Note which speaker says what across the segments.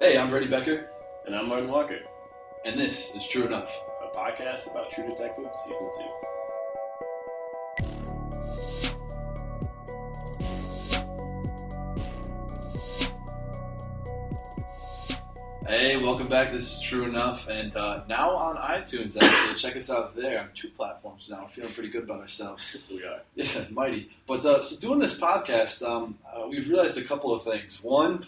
Speaker 1: Hey, I'm Brady Becker,
Speaker 2: And I'm Martin Walker,
Speaker 1: and this is True Enough.
Speaker 2: a podcast about True Detective Season 2.
Speaker 1: Hey, welcome back. This is True Enough, and uh, now on iTunes. Actually, check us out there on two platforms now. We're feeling pretty good about ourselves.
Speaker 2: We are.
Speaker 1: Yeah, mighty. But uh, so doing this podcast, um, uh, we've realized a couple of things. One,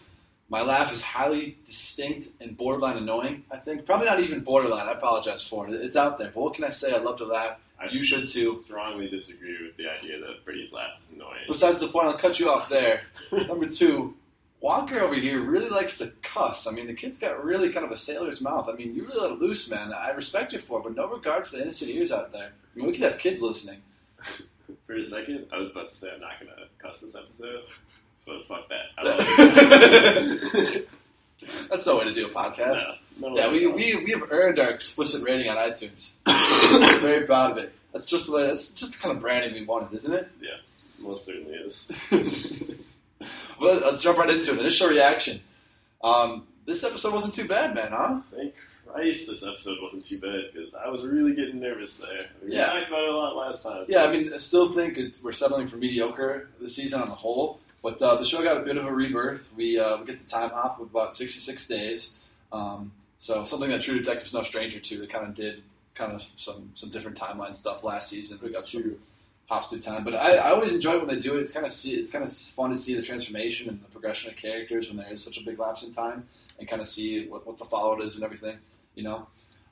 Speaker 1: my laugh is highly distinct and borderline annoying. I think probably not even borderline. I apologize for it. It's out there. But what can I say? I love to laugh.
Speaker 2: I
Speaker 1: You should too.
Speaker 2: strongly disagree with the idea that Brady's laugh is annoying.
Speaker 1: Besides the point, I'll cut you off there. Number two, Walker over here really likes to cuss. I mean, the kid's got really kind of a sailor's mouth. I mean, you really let it loose, man. I respect you for it, but no regard for the innocent ears out there. I mean, we could have kids listening.
Speaker 2: For a second, I was about to say I'm not going to cuss this episode, but fuck that.
Speaker 1: That's no way to do a podcast.
Speaker 2: No,
Speaker 1: Yeah, we, we, we have earned our explicit rating on iTunes. Very proud of it. That's just the way, that's just the kind of branding we wanted, isn't it?
Speaker 2: Yeah, most certainly is.
Speaker 1: well, let's jump right into it. Initial reaction. Um, this episode wasn't too bad, man, huh?
Speaker 2: Thank Christ this episode wasn't too bad because I was really getting nervous there. We
Speaker 1: Yeah.
Speaker 2: talked about it a lot last time.
Speaker 1: Yeah, I mean, I still think it, we're settling for mediocre this season on the whole. But uh, the show got a bit of a rebirth. We uh, we get the time hop of about 66 days. Um, so something that True Detective's no stranger to. They kind of did kind of some some different timeline stuff last season. We got
Speaker 2: It's
Speaker 1: some
Speaker 2: true.
Speaker 1: hops through time. But I, I always enjoy when they do it. It's kind of see it's kind of fun to see the transformation and the progression of characters when there is such a big lapse in time, and kind of see what, what the fallout is and everything. You know.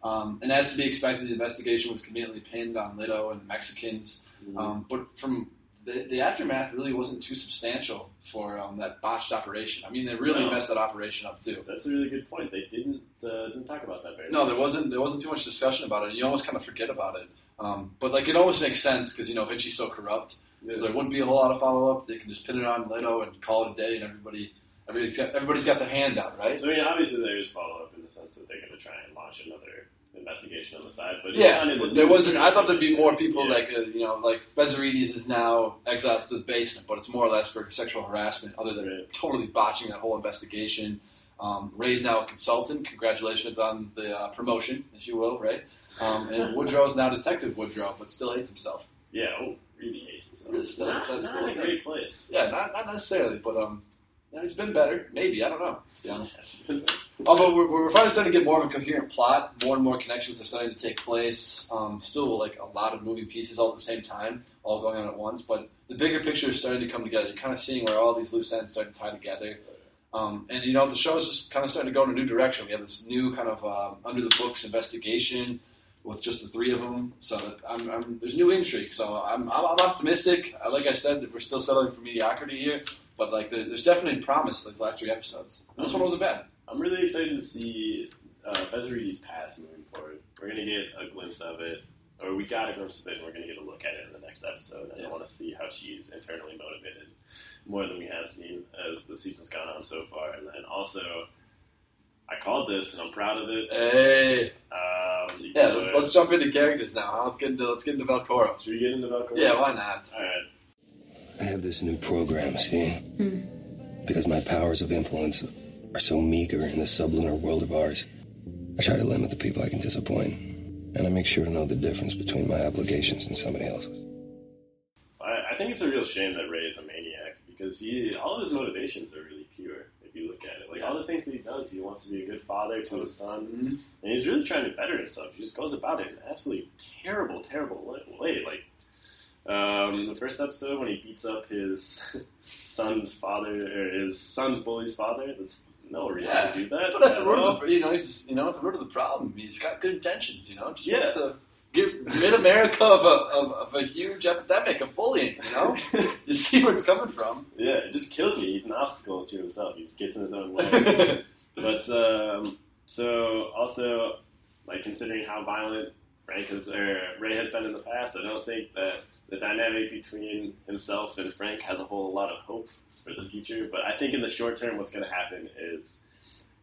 Speaker 1: Um, and as to be expected, the investigation was conveniently pinned on Lito and the Mexicans.
Speaker 2: Mhm.
Speaker 1: Um, but from the, the aftermath, really wasn't too substantial for um, that botched operation. I mean, they really
Speaker 2: No.
Speaker 1: messed that operation up too.
Speaker 2: That's a really good point. They didn't uh, didn't talk about that very
Speaker 1: No,
Speaker 2: much.
Speaker 1: there wasn't there wasn't too much discussion about it. You almost kind of forget about it. Um, but like it almost makes sense because you know Vinci's so corrupt,
Speaker 2: Yeah.
Speaker 1: so there wouldn't be a whole lot of follow up. They can just pin it on Leto and call it a day, and everybody everybody's got everybody's got their hand out, right?
Speaker 2: So, I mean, obviously there is follow up in the sense that they're going to try and launch another investigation on the side. But
Speaker 1: Yeah,
Speaker 2: not in the
Speaker 1: there wasn't. I thought there'd be more people
Speaker 2: Yeah.
Speaker 1: like uh, you know, like Bezzerides is now exiled to the basement, but it's more or less for sexual harassment, other than
Speaker 2: Right.
Speaker 1: totally botching that whole investigation. Um, Ray's now a consultant. Congratulations on the uh, promotion, if you will, Ray. Um, and Woodrow's now Detective Woodrow, but still hates himself.
Speaker 2: Yeah, oh, really hates himself.
Speaker 1: Still-
Speaker 2: not,
Speaker 1: that's
Speaker 2: not
Speaker 1: still a
Speaker 2: great place.
Speaker 1: Yeah, not, not necessarily, but um, you know, he's been better. Maybe I don't know. To be honest. Although we're, we're finally starting to get more of a coherent plot, more and more connections are starting to take place. Um, still, like a lot of moving pieces all at the same time, all going on at once. But the bigger picture is starting to come together. You're kind of seeing where all these loose ends start to tie together. Um, and you know, the show is just kind of starting to go in a new direction. We have this new kind of uh, under the books investigation with just the three of them. So I'm, I'm, there's new intrigue. So I'm, I'm, I'm optimistic. Like I said, we're still settling for mediocrity here. But like, there, there's definitely promise in these last three episodes. This one wasn't bad.
Speaker 2: I'm really excited to see uh, past moving forward. We're going to get a glimpse of it, or we got a glimpse of it, and we're going to get a look at it in the next episode. And
Speaker 1: Yeah.
Speaker 2: I want to see how she's internally motivated more than we have seen as the season's gone on so far. And then also, I called this, and I'm proud of it.
Speaker 1: Hey,
Speaker 2: Um,
Speaker 1: yeah. Let's jump into characters now. huh? Let's get into let's get into Velcoro.
Speaker 2: Should we get into Velcro?
Speaker 1: Yeah, why not?
Speaker 2: All right.
Speaker 3: I have this new program, see? Because my powers of influence are so meager in the sublunar world of ours, I try to limit the people I can disappoint. And I make sure to know the difference between my obligations and somebody else's.
Speaker 2: I, I think it's a real shame that Ray is a maniac because he all of his motivations are really pure. If you look at it, like all the things that he does, he wants to be a good father to his son,
Speaker 1: Mhm.
Speaker 2: and he's really trying to better himself. He just goes about it in an absolutely terrible, terrible way. Like um, the first episode when he beats up his son's father or his son's bully's father. That's no reason
Speaker 1: Yeah,
Speaker 2: to do that.
Speaker 1: But at the root of the, you know, he's you know, at the root of the problem, he's got good intentions. You know, just
Speaker 2: Yeah.
Speaker 1: wants to get rid America of a of, of a huge epidemic of bullying. You know, you see where it's coming from.
Speaker 2: Yeah, it just kills me. He's an obstacle to himself. He just gets in his own way. but um, so also, like considering how violent Frank has or Ray has been in the past, I don't think that the dynamic between himself and Frank has a whole lot of hope for the future. But I think in the short term, what's going to happen is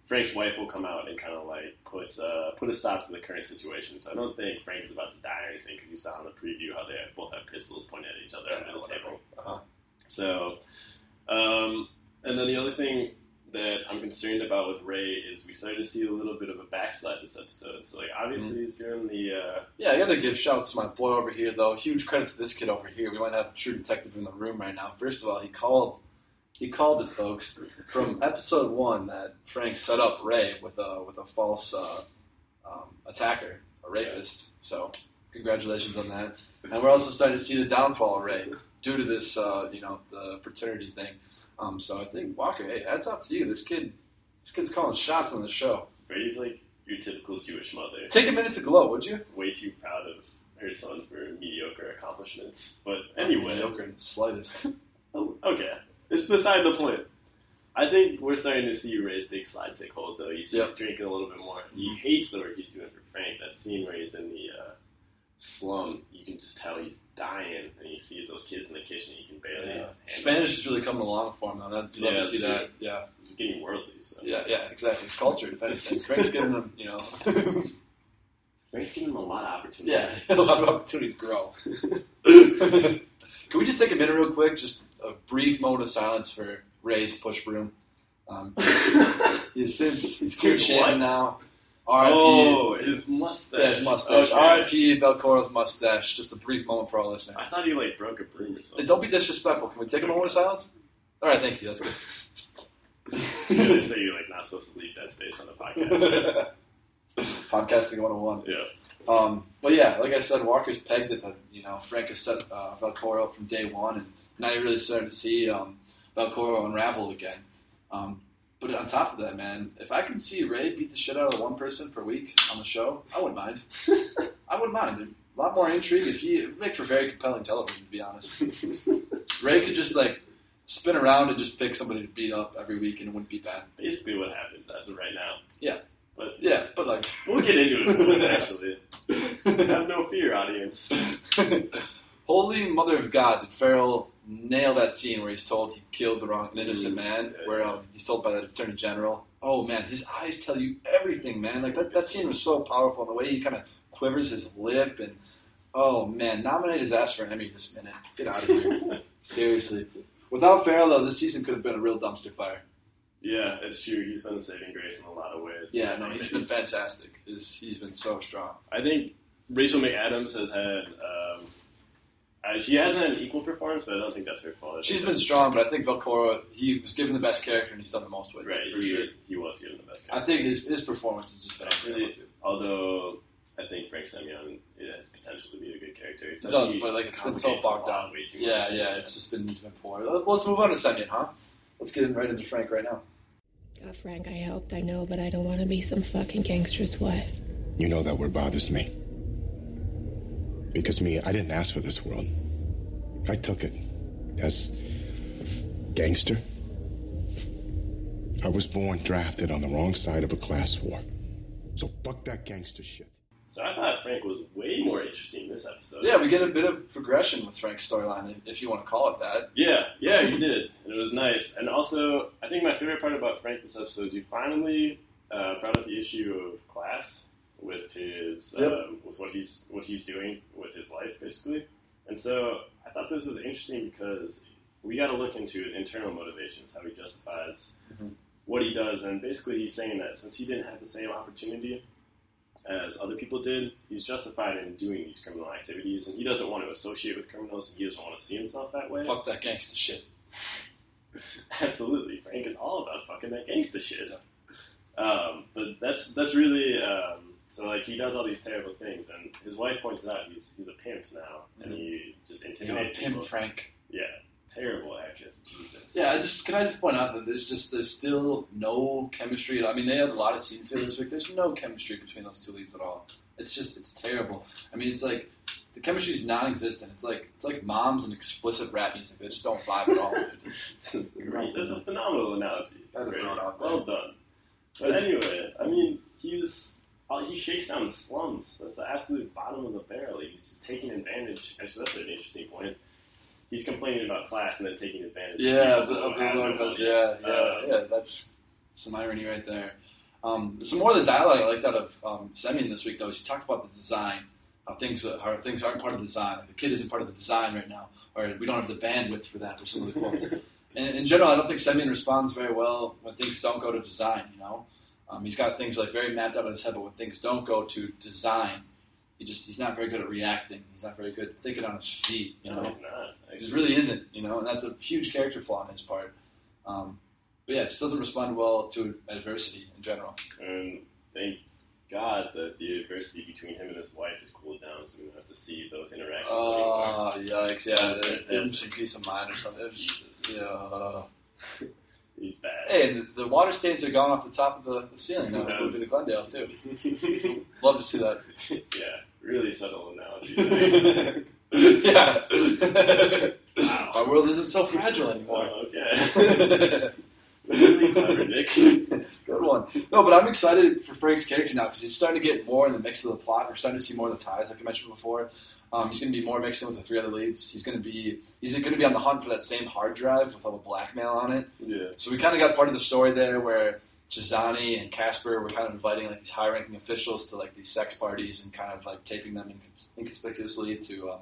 Speaker 2: Frank's wife will come out and kind of like put uh, put a stop to the current situation. So I don't think Frank is about to die or anything because you saw in the preview how they both have pistols pointed at each other under the table.
Speaker 1: Uh-huh.
Speaker 2: So, um, and then the other thing that I'm concerned about with Ray is we started to see a little bit of a backslide this episode. So like obviously
Speaker 1: Mm-hmm.
Speaker 2: he's doing the uh,
Speaker 1: Yeah, I got to give shouts to my boy over here, though. Huge credit to this kid over here. We might have a true detective in the room right now. First of all, he called. He called it, folks, from episode one that Frank set up Ray with a with a false uh, um, attacker, a rapist. So, congratulations on that. And we're also starting to see the downfall of Ray due to this, uh, you know, the paternity thing. Um, so I think Walker, hey, that's up to you. This kid, this kid's calling shots on the show.
Speaker 2: Brady's like your typical Jewish mother,
Speaker 1: Take a minute to glow, would you?
Speaker 2: way too proud of her son for mediocre accomplishments. But anyway,
Speaker 1: mediocre in the slightest.
Speaker 2: Oh, okay. It's beside the point. I think we're starting to see Ray's big slide take hold, though. You see
Speaker 1: Yep.
Speaker 2: he's drinking a little bit more. He hates the work he's doing for Frank. That scene where he's in the uh, slum, you can just tell he's dying, and he sees those kids in the kitchen. You can barely.
Speaker 1: Yeah. Spanish is really coming along for him, though. That, you love
Speaker 2: Yeah,
Speaker 1: to see that. Yeah.
Speaker 2: He's getting worldly. So.
Speaker 1: yeah, yeah, exactly. It's cultured, if anything. Frank's giving him, you know,
Speaker 2: Frank's giving him a lot of opportunity.
Speaker 1: yeah, a lot of opportunity to grow. Can we just take a minute, real quick? Just a brief moment of silence for Ray's push broom. Um, he's since he's clear
Speaker 2: Dude,
Speaker 1: now. R.I.P.
Speaker 2: Oh, his mustache.
Speaker 1: Yeah, his mustache.
Speaker 2: Okay.
Speaker 1: R.I.P. Velcoro's mustache. Just a brief moment for our listeners.
Speaker 2: I thought he like broke a broom or something.
Speaker 1: Don't be disrespectful. Can we take a moment of silence? All right, thank you. That's good.
Speaker 2: Yeah, they say you're like not supposed to leave that space on the podcast.
Speaker 1: Podcasting 101.
Speaker 2: yeah.
Speaker 1: Um, but yeah, like I said, Walker's pegged it that you know Frank has set uh, Velcoro up from day one, and now you're really starting to see um, Velcoro unravel again. Um, but on top of that, man, if I can see Ray beat the shit out of one person per week on the show, I wouldn't mind. I wouldn't mind. A lot more intrigue if he it would make for very compelling television, to be honest. Ray could just like spin around and just pick somebody to beat up every week, and it wouldn't be bad.
Speaker 2: Basically, what happens as of right now.
Speaker 1: Yeah.
Speaker 2: But
Speaker 1: Yeah, but like
Speaker 2: we'll get into it. more, actually, have no fear, audience.
Speaker 1: Holy Mother of God, did Farrell nail that scene where he's told he killed the wrong, an innocent man? Where um, he's told by the Attorney General. Oh man, his eyes tell you everything, man. Like that, that scene was so powerful. And the way he kind of quivers his lip, and oh man, nominate his ass for an Emmy this minute. Get out of here, seriously. Without Farrell, though, this season could have been a real dumpster fire.
Speaker 2: Yeah, it's true. He's been a saving grace in a lot of ways.
Speaker 1: Yeah, no, he's been fantastic. He's, he's been so strong.
Speaker 2: I think Rachel McAdams has had. Um, uh, she hasn't had an equal performance, but I don't think that's her fault.
Speaker 1: She's been strong, but I think Velcoro, he was given the best character, and he's done the most with
Speaker 2: Right,
Speaker 1: it, for
Speaker 2: he,
Speaker 1: sure.
Speaker 2: he was given the best.
Speaker 1: I think his his performance has just been
Speaker 2: Really?
Speaker 1: too.
Speaker 2: Although I think Frank Semyon it has potential to be a good character.
Speaker 1: It does, but like it's been so
Speaker 2: complicates the
Speaker 1: bogged
Speaker 2: plot
Speaker 1: down.
Speaker 2: way too
Speaker 1: Yeah,
Speaker 2: much.
Speaker 1: yeah, it's just been he's been poor. Let- Let's move on to Semyon, huh? Let's get right into Frank right now.
Speaker 4: God, Frank, I helped, I know, but I don't want to be some fucking gangster's wife.
Speaker 5: You know that word bothers me. Because me, I didn't ask for this world. I took it. As gangster. I was born drafted on the wrong side of a class war. So fuck that gangster shit.
Speaker 2: So I thought Frank was way more interesting this episode.
Speaker 1: Yeah, we get a bit of progression with Frank's storyline, if you want to call it that.
Speaker 2: Yeah, yeah, you did, and it was nice. And also, I think my favorite part about Frank this episode is you finally uh, brought up the issue of class with his
Speaker 1: Yep.
Speaker 2: um, with what he's what he's doing with his life, basically. And so I thought this was interesting because we got to look into his internal motivations, how he justifies
Speaker 1: Mhm.
Speaker 2: what he does, and basically he's saying that since he didn't have the same opportunity as other people did, he's justified in doing these criminal activities, and he doesn't want to associate with criminals, and he doesn't want to see himself that way.
Speaker 1: Fuck that gangster shit.
Speaker 2: Absolutely, Frank is all about fucking that gangsta shit. Um, but that's that's really um, so like he does all these terrible things, and his wife points out he's he's a pimp now, and he just
Speaker 1: You know,
Speaker 2: intimidates
Speaker 1: Pim
Speaker 2: people.
Speaker 1: Frank.
Speaker 2: Yeah, terrible actress, Jesus.
Speaker 1: Yeah, I just can I just point out that there's just there's still no chemistry. I mean, they had a lot of scenes here this week. There's no chemistry between those two leads at all. It's just it's terrible. I mean, it's like the chemistry is non-existent. It's like it's like moms and explicit rap music. They just don't vibe at all. dude.
Speaker 2: It's a great. That's a phenomenal analogy.
Speaker 1: Had to
Speaker 2: Great.
Speaker 1: throw it out there.
Speaker 2: Well done. But
Speaker 1: It's-
Speaker 2: anyway, I mean, he's uh, he shakes down slums. That's the absolute bottom of the barrel. He's just taking advantage. Actually, that's an interesting point. He's complaining about class and then taking advantage.
Speaker 1: Yeah,
Speaker 2: of
Speaker 1: the, of the
Speaker 2: no
Speaker 1: Lord Yeah, yeah,
Speaker 2: Uh,
Speaker 1: yeah. That's some irony right there. Um, some more of the dialogue I liked out of um, Semyon this week, though, is he talked about the design, how things uh, how things aren't part of the design. Like the kid isn't part of the design right now, or we don't have the bandwidth for that. Or some of the quotes. in, in general, I don't think Semyon responds very well when things don't go to design. You know, um, he's got things like very mapped out in his head, but when things don't go to design, he just he's not very good at reacting. He's not very good thinking on his feet. You know,
Speaker 2: No, he's not.
Speaker 1: he just really isn't. You know, and that's a huge character flaw on his part. Um, but yeah, it just doesn't respond well to adversity in general.
Speaker 2: And thank God that the adversity between him and his wife has cooled down, so we don't have to see those interactions anymore.
Speaker 1: Oh, yikes! Yeah, give him some peace of mind or something. It was just-
Speaker 2: Jesus.
Speaker 1: yeah.
Speaker 2: He's bad.
Speaker 1: Hey, and the, the water stains are gone off the top of the, the ceiling now. Moving to Glendale too. Love to see that.
Speaker 2: yeah, really subtle analogy.
Speaker 1: yeah.
Speaker 2: Wow.
Speaker 1: Our world isn't so fragile anymore.
Speaker 2: Oh, okay. really clever, Nick.
Speaker 1: Good one. No, but I'm excited for Frank's character now because he's starting to get more in the mix of the plot. We're starting to see more of the ties, like I mentioned before. Um, he's going to be more mixed in with the three other leads. He's going to be he's going to be on the hunt for that same hard drive with all the blackmail on it.
Speaker 2: Yeah.
Speaker 1: So we kind of got part of the story there where Chessani and Caspere were kind of inviting like these high-ranking officials to like these sex parties and kind of like taping them inconspicuously to um,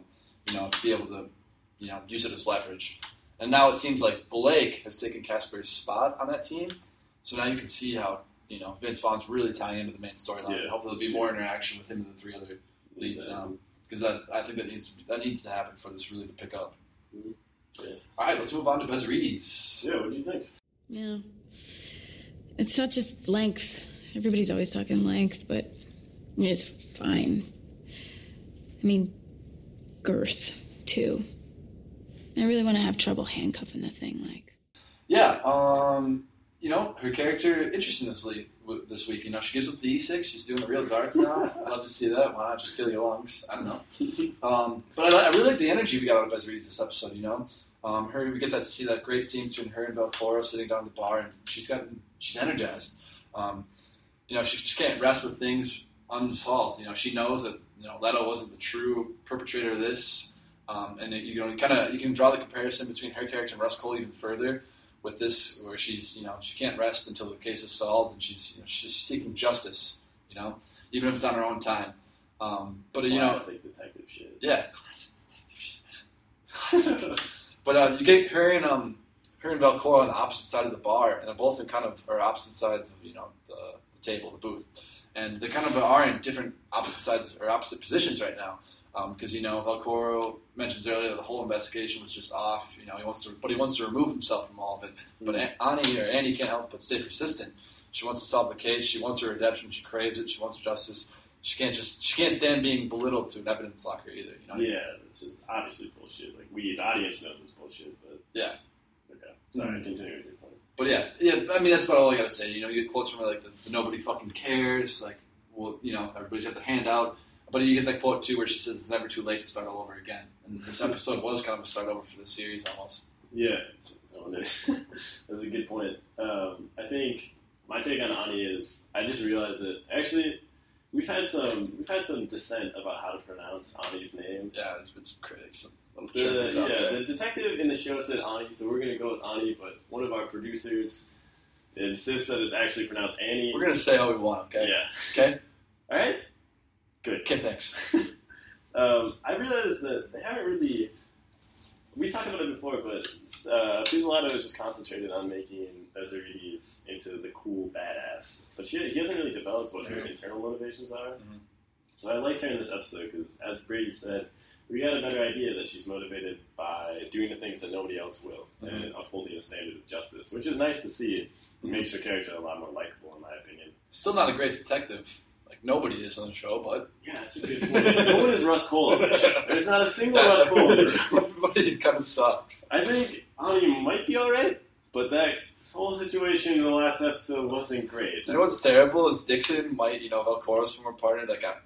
Speaker 1: you know be able to you know use it as leverage. And now it seems like Blake has taken Caspere's spot on that team. So now you can see how you know Vince Vaughn's really tying into the main storyline.
Speaker 2: Yeah,
Speaker 1: hopefully there'll be more interaction with him and the three other leads.
Speaker 2: Yeah.
Speaker 1: Um, because that I think that needs to be, that needs to happen for this really to pick up.
Speaker 2: Mhm. Yeah.
Speaker 1: All right, let's move on to Bezzerides.
Speaker 2: Yeah, what do you think?
Speaker 6: Yeah. It's not just length. Everybody's always talking length, but it's fine. I mean, girth, too. I really want to have trouble handcuffing the thing, like.
Speaker 1: Yeah, um, you know, her character interesting this, le- this week. You know, she gives up the E6. She's doing the real darts now. I'd love to see that. Why not just kill your lungs? I don't know. Um, but I, I really like the energy we got out of Bezzerides this episode. You know, um, her we get that see that great scene between her and Velcoro sitting down at the bar, and she's got she's energized. Um, you know, she just can't rest with things unsolved. You know, she knows that you know Leto wasn't the true perpetrator of this, um, and it, you know, kind of you can draw the comparison between her character and Rust Cohle even further with this, where she's you know she can't rest until the case is solved, and she's you know, she's seeking justice. You know, even if it's on her own time. Um, but you know,
Speaker 2: Classic detective shit.
Speaker 1: yeah, classic detective shit, man. Classic. but uh, you get her and um, her and Velcoro on the opposite side of the bar, and they're both in kind of or opposite sides of you know the, the table, the booth, and they kind of are in different opposite sides or opposite positions right now. Because you know Velcoro mentions earlier that the whole investigation was just off. You know he wants to, but he wants to remove himself from all of it. But An- Ani or Annie can't help but stay persistent. She wants to solve the case. She wants her redemption. She craves it. She wants justice. She can't just she can't stand being belittled to an evidence locker either. You know.
Speaker 2: Yeah, which is obviously bullshit. Like we, the audience knows it's bullshit, but
Speaker 1: Yeah.
Speaker 2: Okay, sorry,
Speaker 1: Mhm.
Speaker 2: continue with your point.
Speaker 1: But yeah, yeah. I mean, that's about all I gotta say. You know, you get quotes from like the, the nobody fucking cares. Like, well, you know, everybody's got their hand out. But you get that quote too, where she says it's never too late to start all over again. And this episode was kind of a start over for the series almost.
Speaker 2: Yeah, wonder- that's a good point. Um, I think my take on Ani is I just realized that actually we've had some we've had some dissent about how to pronounce Ani's name.
Speaker 1: Yeah, there's been some critics. Some little
Speaker 2: The, yeah,
Speaker 1: there.
Speaker 2: the detective in the show said Ani, so we're gonna go with Ani. But one of our producers insists that it's actually pronounced Annie.
Speaker 1: We're gonna say how we want. Okay.
Speaker 2: Yeah.
Speaker 1: Okay.
Speaker 2: All right. Good.
Speaker 1: Okay. Thanks.
Speaker 2: Um, I realized that they haven't really. We talked about it before, but uh, Pizzolatto is just concentrated on making Bezzerides into the cool badass. But she, he hasn't really developed what her
Speaker 1: Mhm.
Speaker 2: internal motivations are.
Speaker 1: Mhm.
Speaker 2: So I liked her in this episode because, as Brady said, we got a better idea that she's motivated by doing the things that nobody else will
Speaker 1: Mhm.
Speaker 2: and upholding a standard of justice, which is nice to see. It makes her character a lot more likable, in my opinion.
Speaker 1: Still not a great detective. Nobody is on the show, but
Speaker 2: Yeah, it's a good point. no one is Rust Cohle. on this show. There's not a single Rust Cohle.
Speaker 1: Everybody kind of sucks.
Speaker 2: I think Ani might be alright, but that whole situation in the last episode wasn't great.
Speaker 1: You know what's terrible is Dixon might, you know, Velcoro's former partner that got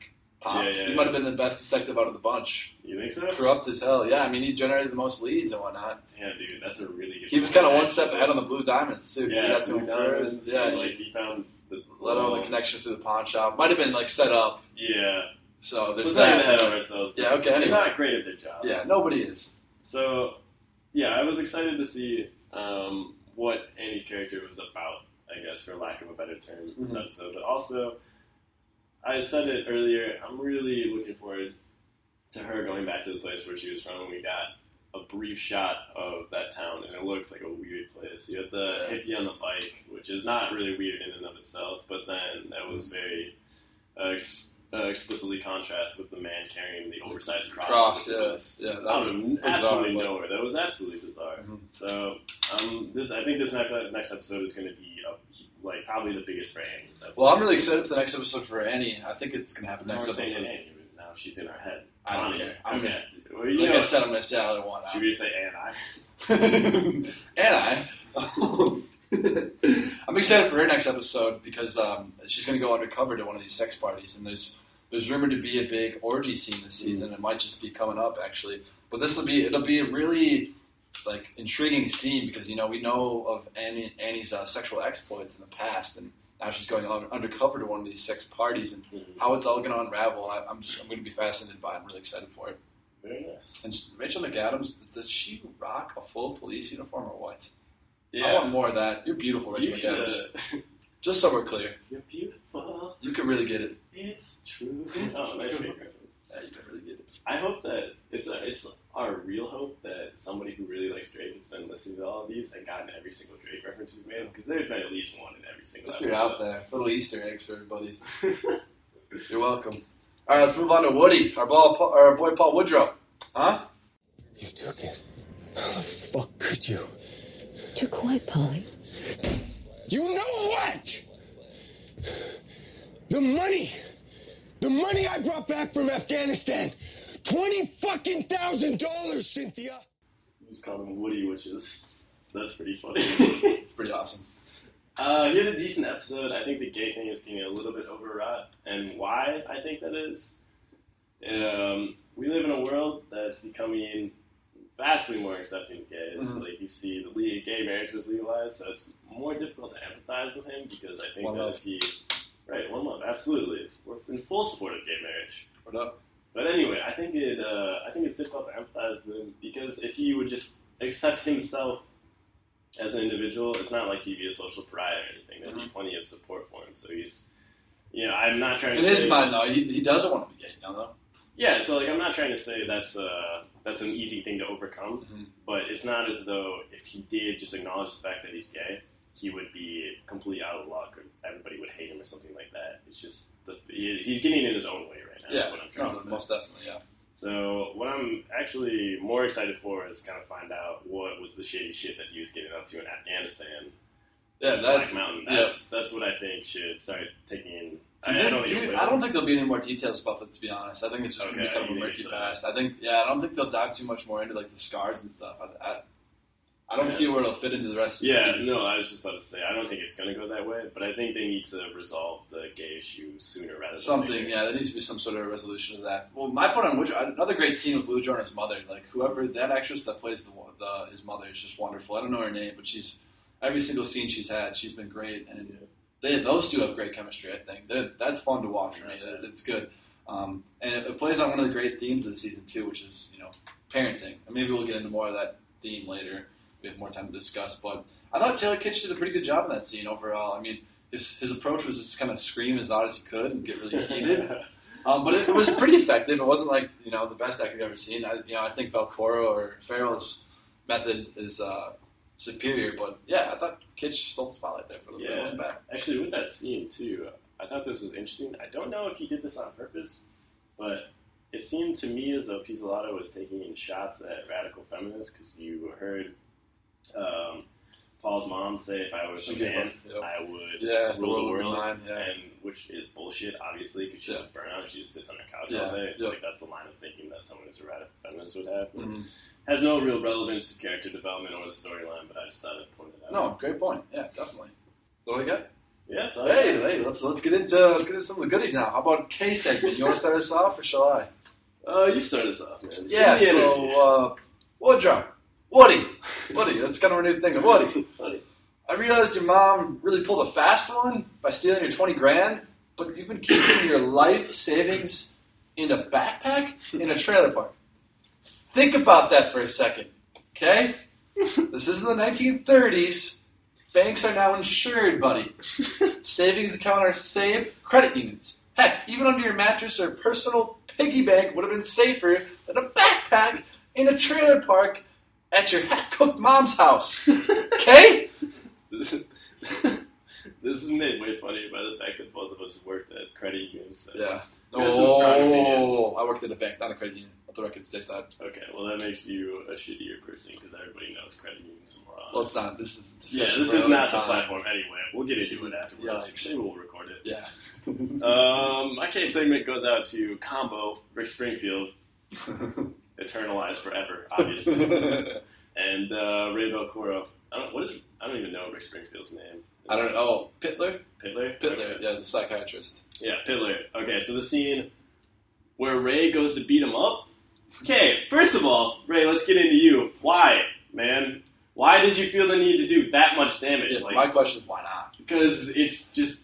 Speaker 1: popped.
Speaker 2: Yeah, yeah,
Speaker 1: he
Speaker 2: yeah.
Speaker 1: might have been the best detective out of the bunch.
Speaker 2: You think so?
Speaker 1: Corrupt as hell. Yeah, I mean, he generated the most leads and whatnot.
Speaker 2: Yeah, dude, that's a really good.
Speaker 1: He was kind of one step ahead on the Blue Diamonds too.
Speaker 2: Yeah,
Speaker 1: he got to
Speaker 2: Blue Diamonds.
Speaker 1: Yeah,
Speaker 2: like
Speaker 1: he
Speaker 2: found the
Speaker 1: let on the connection to the pawn shop. Might have been like set up.
Speaker 2: Yeah,
Speaker 1: So there's
Speaker 2: let's not get
Speaker 1: that.
Speaker 2: ahead of ourselves.
Speaker 1: Yeah, okay,
Speaker 2: They're not great at their jobs.
Speaker 1: Yeah, nobody is.
Speaker 2: So, yeah, I was excited to see um, what Annie's character was about. I guess, for lack of a better term, this
Speaker 1: Mhm.
Speaker 2: episode. But also, I said it earlier. I'm really looking forward to her going back to the place where she was from when we got a brief shot of that town, and it looks like a weird place. You had the hippie on the bike, which is not really weird in and of itself, but then that was very uh, ex- uh, explicitly contrast with the man carrying the oversized cross.
Speaker 1: Cross,
Speaker 2: which
Speaker 1: yeah, that
Speaker 2: out
Speaker 1: was
Speaker 2: of
Speaker 1: bizarre,
Speaker 2: absolutely nowhere. That was absolutely bizarre.
Speaker 1: Mhm.
Speaker 2: So um, this, I think this next, next episode is going to be a, like probably the biggest for Annie. That's
Speaker 1: Well, I'm really excited for the next episode for Annie. I think it's going to happen
Speaker 2: Now
Speaker 1: next episode.
Speaker 2: Annie, now she's in our head.
Speaker 1: I don't
Speaker 2: Annie.
Speaker 1: care. I'm
Speaker 2: okay. Well,
Speaker 1: Like
Speaker 2: know,
Speaker 1: I said, I'm going to say I want
Speaker 2: should
Speaker 1: out.
Speaker 2: we say and I?
Speaker 1: and I. I'm excited for her next episode because um, she's going to go undercover to one of these sex parties, and there's there's rumored to be a big orgy scene this season. It might just be coming up actually, but this will be it'll be a really like intriguing scene because you know we know of Annie, Annie's uh, sexual exploits in the past, and now she's going undercover to one of these sex parties, and how it's all going to unravel. I, I'm I'm going to be fascinated by it. I'm really excited for it.
Speaker 2: Very nice.
Speaker 1: And Rachel McAdams, does she rock a full police uniform or what?
Speaker 2: Yeah.
Speaker 1: I want more of that. You're beautiful, Rachel
Speaker 2: You
Speaker 1: McAdams. Just so we're clear,
Speaker 2: you're beautiful.
Speaker 1: you can really get it.
Speaker 2: It's true. Oh, nice.
Speaker 1: Yeah, you can really get it.
Speaker 2: I hope that it's a, it's our real hope that somebody who really likes Drake has been listening to all of these and gotten every single Drake reference we've made because there's been at least one in every single.
Speaker 1: If you're
Speaker 2: episode.
Speaker 1: out there, little Easter eggs for everybody. You're welcome. All right, let's move on to Woody, our, ball, our boy Paul Woodrow. Huh?
Speaker 5: You took it. How the fuck could you?
Speaker 7: Took what, Polly?
Speaker 5: You know what? The money. The money I brought back from Afghanistan. Twenty fucking thousand dollars, Cynthia.
Speaker 2: We just called him Woody, which is that's pretty funny.
Speaker 1: It's pretty awesome.
Speaker 2: Uh, he had a decent episode. I think the gay thing is getting a little bit overwrought, and why I think that is. Um, we live in a world that's becoming vastly more accepting of gays.
Speaker 1: Mhm.
Speaker 2: Like you see, the le- gay marriage was legalized, so it's more difficult to empathize with him because I think
Speaker 1: One
Speaker 2: that
Speaker 1: love.
Speaker 2: if he, right, one love, absolutely, we're in full support of gay marriage.
Speaker 1: What up?
Speaker 2: But anyway, I think it. Uh, I think it's difficult to empathize with him because if he would just accept himself as an individual, it's not like he'd be a social pariah or anything. There'd be plenty of support for him. So he's, you know, I'm not trying
Speaker 1: In
Speaker 2: to
Speaker 1: his
Speaker 2: say,
Speaker 1: mind, though, he, he doesn't want to be gay, you know, though.
Speaker 2: yeah. So like, I'm not trying to say that's uh that's an easy thing to overcome.
Speaker 1: Mhm.
Speaker 2: But it's not as though if he did just acknowledge the fact that he's gay, he would be completely out of luck or everybody would hate him or something like that. It's just the, he, he's getting in his own way right now.
Speaker 1: Yeah,
Speaker 2: That's what I'm trying
Speaker 1: no,
Speaker 2: to say.
Speaker 1: most definitely, yeah.
Speaker 2: So what I'm actually more excited for is kind of find out what was the shady shit that he was getting up to in Afghanistan,
Speaker 1: Yeah, that.
Speaker 2: Black Mountain.
Speaker 1: yeah.
Speaker 2: That's that's what I think should start taking.
Speaker 1: You
Speaker 2: I, I don't
Speaker 1: do
Speaker 2: think.
Speaker 1: I don't think there'll be any more details about that. To be honest, I think it's just going to be kind of a murky
Speaker 2: so?
Speaker 1: past. I think, yeah, I don't think they'll dive too much more into like the scars and stuff. I, I, I don't
Speaker 2: Yeah.
Speaker 1: see where it'll fit into the rest of the season.
Speaker 2: Yeah, no, I was just about to say I don't think it's going to go that way, but I think they need to resolve the gay issue sooner rather than
Speaker 1: Something,
Speaker 2: later.
Speaker 1: yeah, there needs to be some sort of resolution to that. Well, my point on which another great scene with and his mother. Like whoever that actress that plays the, the his mother is just wonderful. I don't know her name, but she's every single scene she's had, she's been great, and they those two have great chemistry. I think They're, that's fun to watch for me. It's good, um, and it, it plays on one of the great themes of the season too, which is you know parenting. And maybe we'll get into more of that theme later. We have more time to discuss, but I thought Taylor Kitsch did a pretty good job in that scene overall. I mean, his his approach was just kind of scream as loud as he could and get really heated. Um, but it, it was pretty effective. It wasn't like you know the best acting I've ever seen. I, you know, I think Velcoro or Farrell's method is uh, superior. But yeah, I thought Kitsch stole the spotlight there for a little bit. It
Speaker 2: Yeah.
Speaker 1: wasn't bad.
Speaker 2: Actually, with that scene too, I thought this was interesting. I don't know if he did this on purpose, but it seemed to me as though Pizzolatto was taking shots at radical feminists because you heard um, Paul's mom say, "If I was
Speaker 1: She
Speaker 2: a man,
Speaker 1: yep.
Speaker 2: I would
Speaker 1: Yeah,
Speaker 2: rule the
Speaker 1: world would
Speaker 2: world,"
Speaker 1: mine, yeah.
Speaker 2: and which is bullshit, obviously, because she's
Speaker 1: Yeah.
Speaker 2: a burnout. She just sits on her couch
Speaker 1: Yeah,
Speaker 2: all day. So
Speaker 1: yep.
Speaker 2: like that's the line of thinking that someone who's a radical feminist would have.
Speaker 1: Mhm.
Speaker 2: Has no real relevance to character development or the storyline, but I just thought I'd point it out.
Speaker 1: No, great point. Yeah, definitely. What do we got?
Speaker 2: yeah, so
Speaker 1: Hey, hey, let's let's get into let's get into some of the goodies now. How about K segment? You want to start us off, or shall I?
Speaker 2: Uh, you start us off, man.
Speaker 1: Yeah.
Speaker 2: Give me energy.
Speaker 1: So uh, Woodrow, Woody, Woody. That's kind of a new thing. Woody.
Speaker 2: Funny.
Speaker 1: I realized your mom really pulled a fast one by stealing your 20 grand, but you've been keeping your life savings in a backpack in a trailer park. Think about that for a second, okay? This isn't the 1930s. Banks are now insured, buddy. Savings account are safe. Credit unions. Heck, even under your mattress or personal piggy bank would have been safer than a backpack in a trailer park at your half-cooked mom's house. Okay?
Speaker 2: This is, made way funnier by the fact that both of us worked at credit unions. So.
Speaker 1: Yeah.
Speaker 2: Yes, it's strong opinions.
Speaker 1: Oh, I worked at a bank, not a credit union. Let the record state that.
Speaker 2: Okay, well that makes you a shittier person because everybody knows credit unions are morons.
Speaker 1: Well, it's not. This is
Speaker 2: yeah, this is not the
Speaker 1: time.
Speaker 2: platform anyway. We'll get
Speaker 1: This
Speaker 2: into it afterwards. Maybe we'll record it.
Speaker 1: Yeah.
Speaker 2: Um, my case segment goes out to Combo, Rick Springfield, eternalized forever, obviously, and uh, Ray Velcoro. I don't what is I don't even know Rick Springfield's name.
Speaker 1: I don't know. Oh, Pitlor?
Speaker 2: Pitlor.
Speaker 1: Pitlor,
Speaker 2: Okay.
Speaker 1: yeah, the psychiatrist.
Speaker 2: Yeah, Pitlor. Okay, so the scene where Ray goes to beat him up. Okay, first of all, Ray, let's get into you. Why, man? Why did you feel the need to do that much damage?
Speaker 1: Yeah,
Speaker 2: like,
Speaker 1: my question is why not?
Speaker 2: because it's just.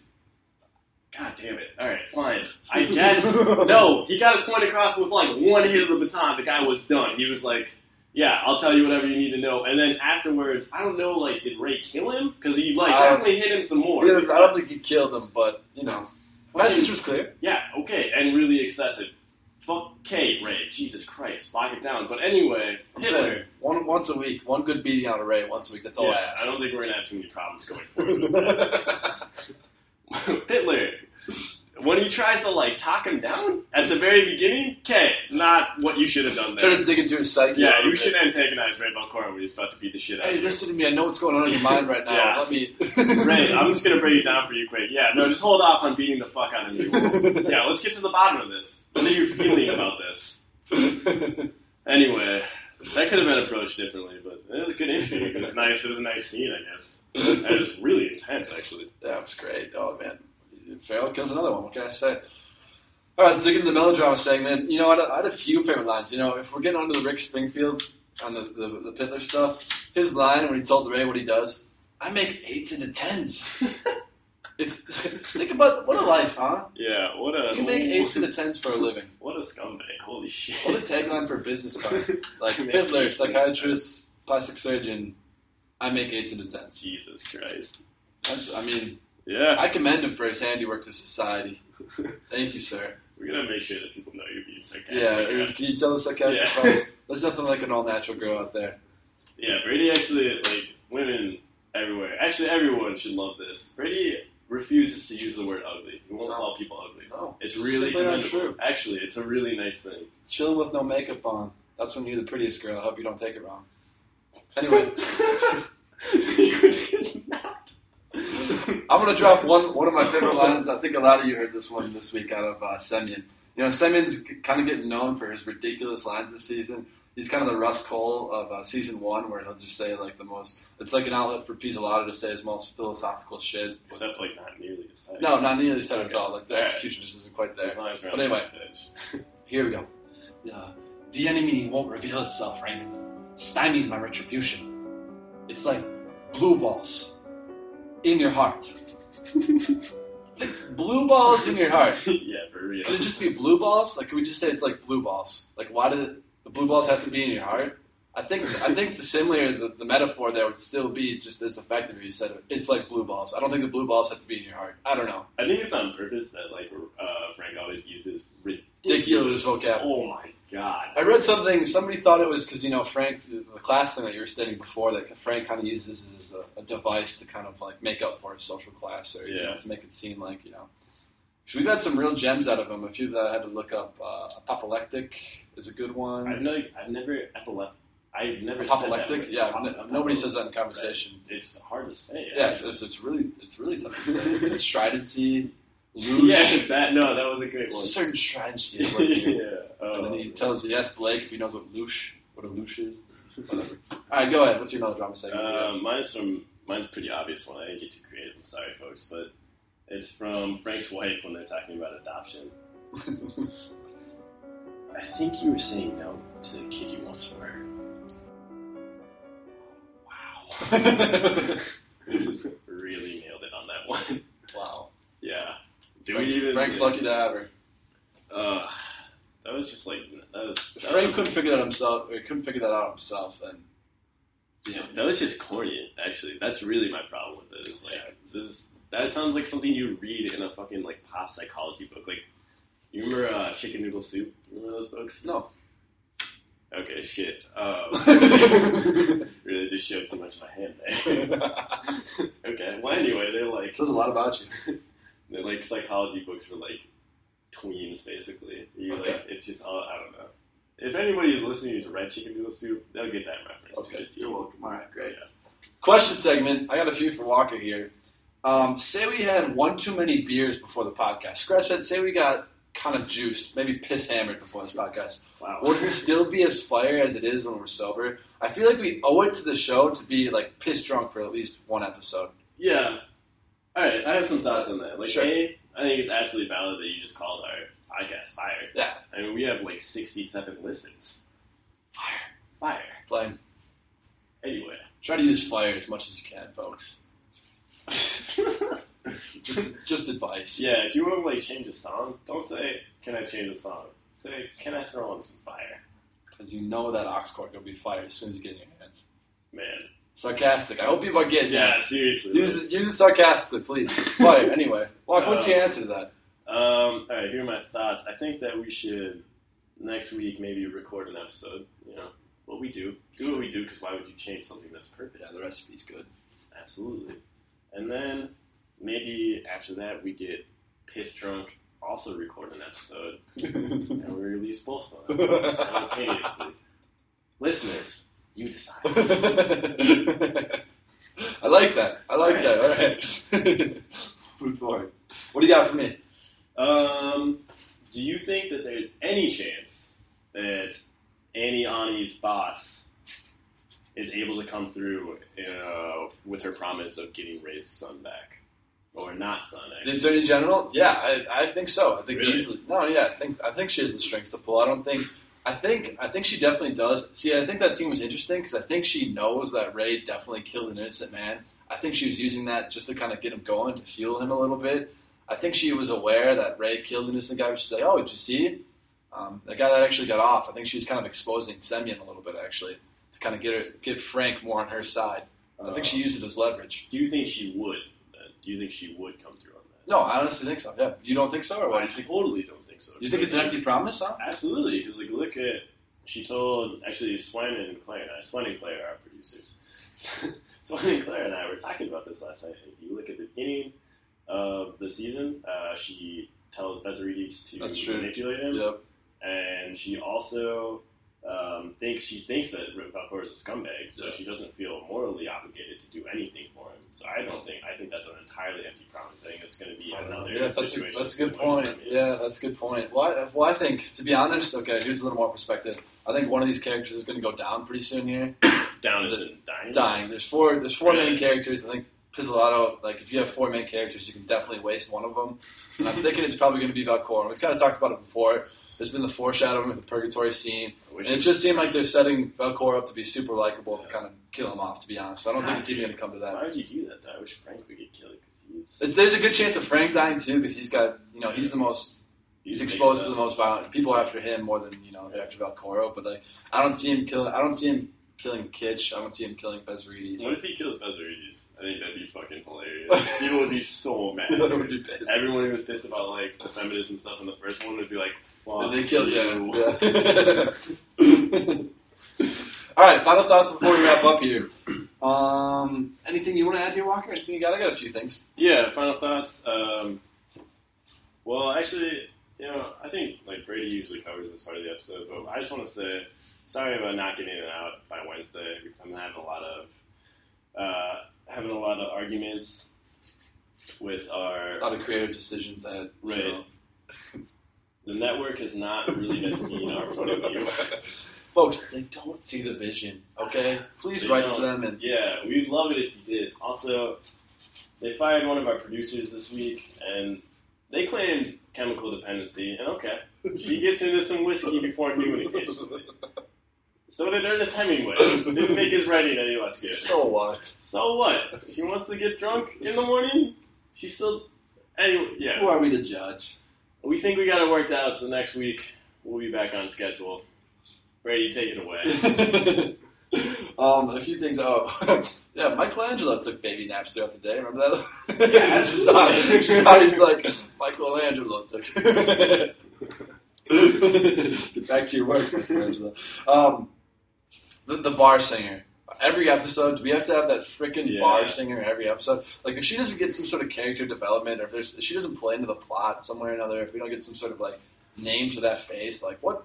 Speaker 2: God damn it. Alright, fine. I guess. no, he got his point across with like one hit of the baton. The guy was done. He was like, yeah, I'll tell you whatever you need to know. And then afterwards, I don't know, like, did Ray kill him? Because he, like,
Speaker 1: I don't-
Speaker 2: definitely hit him some more.
Speaker 1: Yeah, I don't think he killed him, but, you know, message was clear.
Speaker 2: Yeah, okay, and really excessive. Fuck K, Ray. Jesus Christ, lock it down. But anyway,
Speaker 1: I'm
Speaker 2: Hitler.
Speaker 1: saying, one, once a week, one good beating out of Ray once a week, that's all I ask.
Speaker 2: I don't think we're gonna have too many problems going forward. Hitler, when he tries to like talk him down at the very beginning, okay, not what you should have done there.
Speaker 1: to dig into his psyche.
Speaker 2: Yeah, you should antagonize Ray Velcoro when he's about to beat the shit out
Speaker 1: Hey,
Speaker 2: of you.
Speaker 1: listen to me. I know what's going on in your mind right now.
Speaker 2: Yeah.
Speaker 1: Let me.
Speaker 2: Ray, I'm just gonna break it down for you quick. Yeah, no, just hold off on beating the fuck out of me. Yeah, let's get to the bottom of this. What are you feeling about this? Anyway, that could have been approached differently, but it was a good interview. It was nice. It was a nice scene, I guess. And it was really intense, actually.
Speaker 1: That was great. Oh man, Farrell kills another one. What can I say? All right, let's dig into the melodrama segment. You know, I had, a, I had a few favorite lines. You know, if we're getting onto the Rick Springfield on the, the the Pitlor stuff, his line when he told Ray what he does, I make eights into tens. It's think about what a life, huh?
Speaker 2: Yeah, what a
Speaker 1: You make eights into tens for a living.
Speaker 2: what a scumbag! Holy shit!
Speaker 1: What a tagline for a business card. Like
Speaker 2: Pitlor,
Speaker 1: psychiatrist, plastic surgeon. I make eights into tens.
Speaker 2: Jesus Christ!
Speaker 1: That's, I mean,
Speaker 2: Yeah,
Speaker 1: I commend him for his handiwork to society. Thank you, sir.
Speaker 2: we're gonna make sure that people know you're being sarcastic.
Speaker 1: Yeah, can you tell the sarcastic
Speaker 2: Yeah.
Speaker 1: folks? There's nothing like an all natural girl out there.
Speaker 2: Yeah, Brady actually like women everywhere. Actually, everyone should love this. Brady refuses to use the word ugly. He won't
Speaker 1: No.
Speaker 2: call people ugly.
Speaker 1: No,
Speaker 2: It's
Speaker 1: it's
Speaker 2: really
Speaker 1: not true.
Speaker 2: Actually, it's a really nice thing.
Speaker 1: Chill with no makeup on. That's when you're the prettiest girl. I hope you don't take it wrong. Anyway,
Speaker 2: you did not.
Speaker 1: I'm gonna drop one one of my favorite lines. I think a lot of you heard this one this week out of uh, Semyon. You know, Semyon's kind of getting known for his ridiculous lines this season. He's kind of the Rust Cohle of uh, season one, where he'll just say like the most. It's like an outlet for Pizzolatto to say his most philosophical shit.
Speaker 2: Except like not nearly as high.
Speaker 1: No, not nearly as tight as
Speaker 2: Okay.
Speaker 1: all. Like the
Speaker 2: Alright.
Speaker 1: execution just isn't quite there. But anyway. Here we go. Uh, the enemy won't reveal itself, Raymond. Stymies my retribution. It's like blue balls in your heart. blue balls in your heart.
Speaker 2: yeah, for real.
Speaker 1: Could it just be blue balls? Like, could we just say it's like blue balls? Like, why did the blue balls have to be in your heart? I think I think the similar the, the metaphor there would still be just as effective if you said it's like blue balls. I don't think the blue balls have to be in your heart. I don't know.
Speaker 2: I think it's on purpose that like uh, Frank always uses ridiculous.
Speaker 1: Ridiculous vocab.
Speaker 2: Oh my god.
Speaker 1: I read something. Somebody thought it was because you know Frank, the class thing that you were studying before, that Frank kind of uses as a, a device to kind of like make up for his social class, or you know,
Speaker 2: Yeah.
Speaker 1: to make it seem like you know. Because we've had some real gems out of him. A few that I had to look up. Uh, apoplectic is a good one.
Speaker 2: I've no, I've never epilep. I've never
Speaker 1: apoplectic, yeah.
Speaker 2: Apop-
Speaker 1: n-
Speaker 2: apop-
Speaker 1: nobody says that in conversation.
Speaker 2: It's hard to say.
Speaker 1: Yeah, it's, it's, it's really it's really tough to say. Stridency, louche.
Speaker 2: yeah, that no, that was a great
Speaker 1: It's
Speaker 2: one.
Speaker 1: a certain stridency. is working.
Speaker 2: yeah. Oh.
Speaker 1: And then he tells you, yes, Blake, if he knows what louche, what a louche is. Whatever. All right, go ahead. What's your melodrama segment?
Speaker 2: Uh, mine's from mine's a pretty obvious one. I didn't get too creative. I'm sorry, folks, but it's from Frank's wife when they're talking about adoption. I think you were saying no to the kid you once were. Wow. really nailed it on that one.
Speaker 1: wow.
Speaker 2: Yeah. Do
Speaker 1: Frank's,
Speaker 2: we even?
Speaker 1: Frank's lucky to have her.
Speaker 2: Uh, that was just like that was. That
Speaker 1: Frank
Speaker 2: was-
Speaker 1: couldn't figure that himself, or couldn't figure that out himself, then
Speaker 2: Yeah, that was just corny. Actually, that's really my problem with it. Is like this. That sounds like something you read in a fucking like pop psychology book. Like, you remember uh, Chicken Noodle Soup? Remember those books?
Speaker 1: no.
Speaker 2: Okay, shit. Um, really just showed too much of my hand there. okay, well, anyway, they're like
Speaker 1: says a lot about you.
Speaker 2: They're like psychology books for like tweens, basically. You
Speaker 1: Okay.
Speaker 2: like it's just all I don't know. If anybody is listening who's read Chicken Noodle Soup, they'll get that reference.
Speaker 1: Okay, you're welcome. All right, great.
Speaker 2: Yeah.
Speaker 1: Question segment. I got a few for Walker here. Um, say we had one too many beers before the podcast. Scratch that. Say we got kind of juiced, maybe piss hammered before this podcast.
Speaker 2: Wow.
Speaker 1: Would it still be as fire as it is when we're sober? I feel like we owe it to the show to be like piss drunk for at least one episode.
Speaker 2: Yeah. All right, I have some thoughts on that. Like,
Speaker 1: Sure.
Speaker 2: A, I think it's absolutely valid that you just called our podcast Fire.
Speaker 1: Yeah,
Speaker 2: I mean, we have like 67 listens.
Speaker 1: fire,
Speaker 2: Fire.
Speaker 1: flame.
Speaker 2: Anyway.
Speaker 1: Try to use fire as much as you can, folks. Just, just advice.
Speaker 2: yeah, if you want to like change a song, don't say, "Can I change the song?" Say, "Can I throw on some fire?"
Speaker 1: Because you know that ox cork will be fired as soon as you get in your hands.
Speaker 2: Man.
Speaker 1: Sarcastic. I hope people are getting
Speaker 2: Yeah,
Speaker 1: that.
Speaker 2: seriously.
Speaker 1: Use it, use it sarcastically, please. but Anyway, Walk, what's your answer to that?
Speaker 2: Um, all right, here are my thoughts. I think that we should next week maybe record an episode. You know what we do, do what we do. Because why would you change something that's perfect?
Speaker 1: Yeah, the recipe's good.
Speaker 2: Absolutely. And then maybe after that we get pissed drunk, also record an episode, and we release both of them simultaneously. Listeners, you decide.
Speaker 1: I like that. I like that. All right. Move forward. What do you got for me?
Speaker 2: Um, do you think that there's any chance that Annie Ani's boss is able to come through uh, with her promise of getting Ray's son back? Or not son,
Speaker 1: The
Speaker 2: actually.
Speaker 1: Attorney General? Yeah, I, I think so. I think
Speaker 2: Really?
Speaker 1: easily. No, yeah, I think I think she has the strings to pull. I don't think. I think I think she definitely does. See, I think that scene was interesting because I think she knows that Ray definitely killed an innocent man. I think she was using that just to kind of get him going to fuel him a little bit. I think she was aware that Ray killed an innocent guy. Which she's like, "Oh, did you see um, the guy that actually got off?" I think she was kind of exposing Semyon a little bit actually to kind of get her, get Frank more on her side. I think she used it as leverage.
Speaker 2: Do you think she would? then? Do you think she would come through on that?
Speaker 1: No, I honestly think so. Yeah, you don't think so, or what?
Speaker 2: I
Speaker 1: Do you think?
Speaker 2: totally don't think so.
Speaker 1: You think it's an empty promise, huh?
Speaker 2: Absolutely, because like look at she told actually Swan and Claire and I, Swan and Claire are our producers. Swan and Claire and I were talking about this last night. If you look at the beginning of the season, uh, she tells Bezzerides to
Speaker 1: That's true.
Speaker 2: manipulate him,
Speaker 1: Yep.
Speaker 2: and she also um, thinks she thinks that Valcor is a scumbag, so
Speaker 1: Yeah.
Speaker 2: she doesn't feel morally obligated to do anything for him. So I don't think I think that's an entirely empty promise. I think it's going to be another
Speaker 1: Yeah, that's a, that's a good point. Yeah, that's a good point. Well I, well, I think, to be honest, okay, here's a little more perspective. I think one of these characters is going to go down pretty soon here.
Speaker 2: down in dying.
Speaker 1: Dying. There's four. There's four main characters. I think Pizzolatto. Like, if you have four main characters, you can definitely waste one of them. And I'm thinking it's probably going to be Valcor. We've kind of talked about it before. There's been the foreshadowing with the purgatory scene, and it just seemed like they're setting Valcor up to be super likable to kind of kill him off. To be honest, I don't think it's even going to come to that.
Speaker 2: Why would you do that? Though? I wish Frank would get killed because he's,
Speaker 1: It's, there's a good chance of Frank dying too because he's got you know he's the most he's exposed to the most violent people are after him more than you know they're after Velcoro. But like I don't see him killing I don't see him killing Kitsch. I don't see him killing Bezzerides.
Speaker 2: What if he kills Bezzerides? I think that'd be fucking hilarious. People would be so mad.
Speaker 1: would be pissed.
Speaker 2: Everyone who was pissed about like the feminists and stuff in the first one would be like, "Fuck
Speaker 1: they killed
Speaker 2: you."
Speaker 1: yeah. yeah. All right, final thoughts before we wrap up here. Um, anything you want to add here, Walker? Anything you got? I got a few things.
Speaker 2: Yeah, final thoughts. Um, well, actually, you know, I think like Brady usually covers this part of the episode, but I just want to say sorry about not getting it out by Wednesday. I'm having a lot of uh, having a lot of arguments with our
Speaker 1: A lot of creative decisions that you know,
Speaker 2: the network has not really been seeing our point of view.
Speaker 1: Folks, they don't see the vision. Okay, please
Speaker 2: They
Speaker 1: write
Speaker 2: don't.
Speaker 1: to them and
Speaker 2: Yeah, we'd love it if you did. Also, they fired one of our producers this week, and they claimed chemical dependency. And okay, she gets into some whiskey before occasionally. So did Ernest Hemingway. Didn't make his writing any less good.
Speaker 1: so what?
Speaker 2: So what? She wants to get drunk in the morning. She still. Anyway,
Speaker 1: Who are we to judge?
Speaker 2: We think we got it worked out. So next week we'll be back on schedule. Brady, take it away.
Speaker 1: um, a few things. Oh, yeah, Michelangelo took baby naps throughout the day. Remember that?
Speaker 2: Yeah,
Speaker 1: just
Speaker 2: absolutely.
Speaker 1: just how he's like Michelangelo took. Get back to your work. um, the, the bar singer. Every episode, do we have to have that freaking
Speaker 2: Yeah.
Speaker 1: bar singer every episode? Like, if she doesn't get some sort of character development, or if there's if she doesn't play into the plot somewhere or another, if we don't get some sort of like name to that face, like what?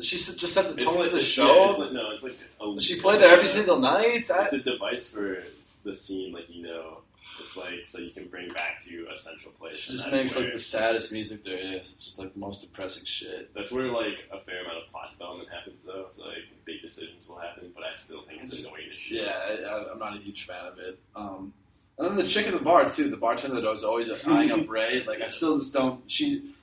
Speaker 1: She just set the tone
Speaker 2: like
Speaker 1: of the
Speaker 2: yeah,
Speaker 1: show?
Speaker 2: it's like, no, it's like a,
Speaker 1: she played there every
Speaker 2: it's
Speaker 1: single night? I-
Speaker 2: It's a device for the scene, like you know. It's like so you can bring back to a central place.
Speaker 1: She just makes like the saddest music there is. It's just like the most depressing shit.
Speaker 2: That's where like a fair amount of plot development happens, though. So like big decisions will happen, but I still think it's
Speaker 1: Just-
Speaker 2: annoying as shit.
Speaker 1: Yeah, I, I'm not a huge fan of it. Um, and then the chick at the bar too, the bartender that was always eyeing up Ray. Like I still just don't. She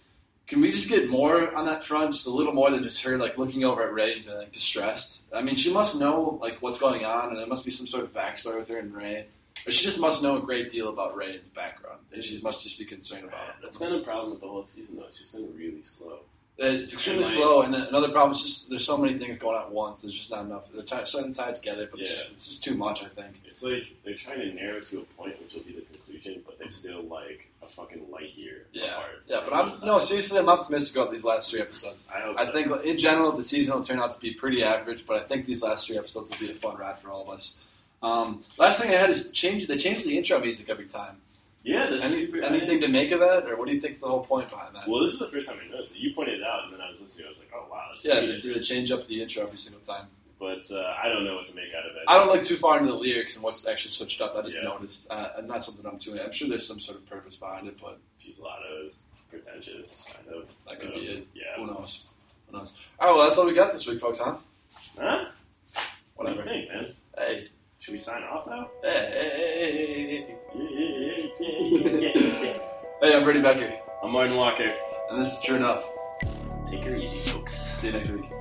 Speaker 1: can we just get more on that front, just a little more than just her like looking over at Ray and being like distressed. I mean, she must know like what's going on, and there must be some sort of backstory with her and Ray. Or she just must know a great deal about Ray's background, and she must just be concerned about it.
Speaker 2: That's been a problem with the whole season, though. She's been really slow.
Speaker 1: It's extremely slow, and another problem is just there's so many things going on at once. There's just not enough. They're trying to tie it together, but it's,
Speaker 2: Yeah.
Speaker 1: just, it's just too much. I think.
Speaker 2: It's like they're trying to narrow to a point, which will be the conclusion, but they're still like a fucking light year
Speaker 1: Yeah,
Speaker 2: apart.
Speaker 1: yeah, but I'm no seriously. I'm optimistic about these last three episodes.
Speaker 2: I hope
Speaker 1: I
Speaker 2: so.
Speaker 1: think in general the season will turn out to be pretty average, but I think these last three episodes will be a fun ride for all of us. Um, last thing I had is change. They change the intro music every time.
Speaker 2: Yeah, that's
Speaker 1: Any, anything to make of that, or what do you think's the whole point behind that?
Speaker 2: Well, this is the first time I noticed it. You pointed it out, and then I was listening. I was like, "Oh wow!" that's
Speaker 1: yeah, they do they change up the intro every single time.
Speaker 2: But uh, I don't know what to make out of it.
Speaker 1: I don't look too far into the lyrics and what's actually switched up. I just
Speaker 2: Yeah.
Speaker 1: noticed, uh, and not something I'm too. I'm sure there's some sort of purpose behind it, but
Speaker 2: Pizzolato is pretentious, kind of.
Speaker 1: that could be it.
Speaker 2: Yeah.
Speaker 1: Who knows? Who knows? All right, well that's all we got this week, folks. Huh?
Speaker 2: Huh? What do
Speaker 1: Whatever.
Speaker 2: you think, man?
Speaker 1: Hey,
Speaker 2: Should we sign off now?
Speaker 1: hey, hey, I'm Brady Becker,
Speaker 2: I'm Martin Walker.
Speaker 1: and this is True Enough.
Speaker 2: Take her easy, folks.
Speaker 1: See you next week.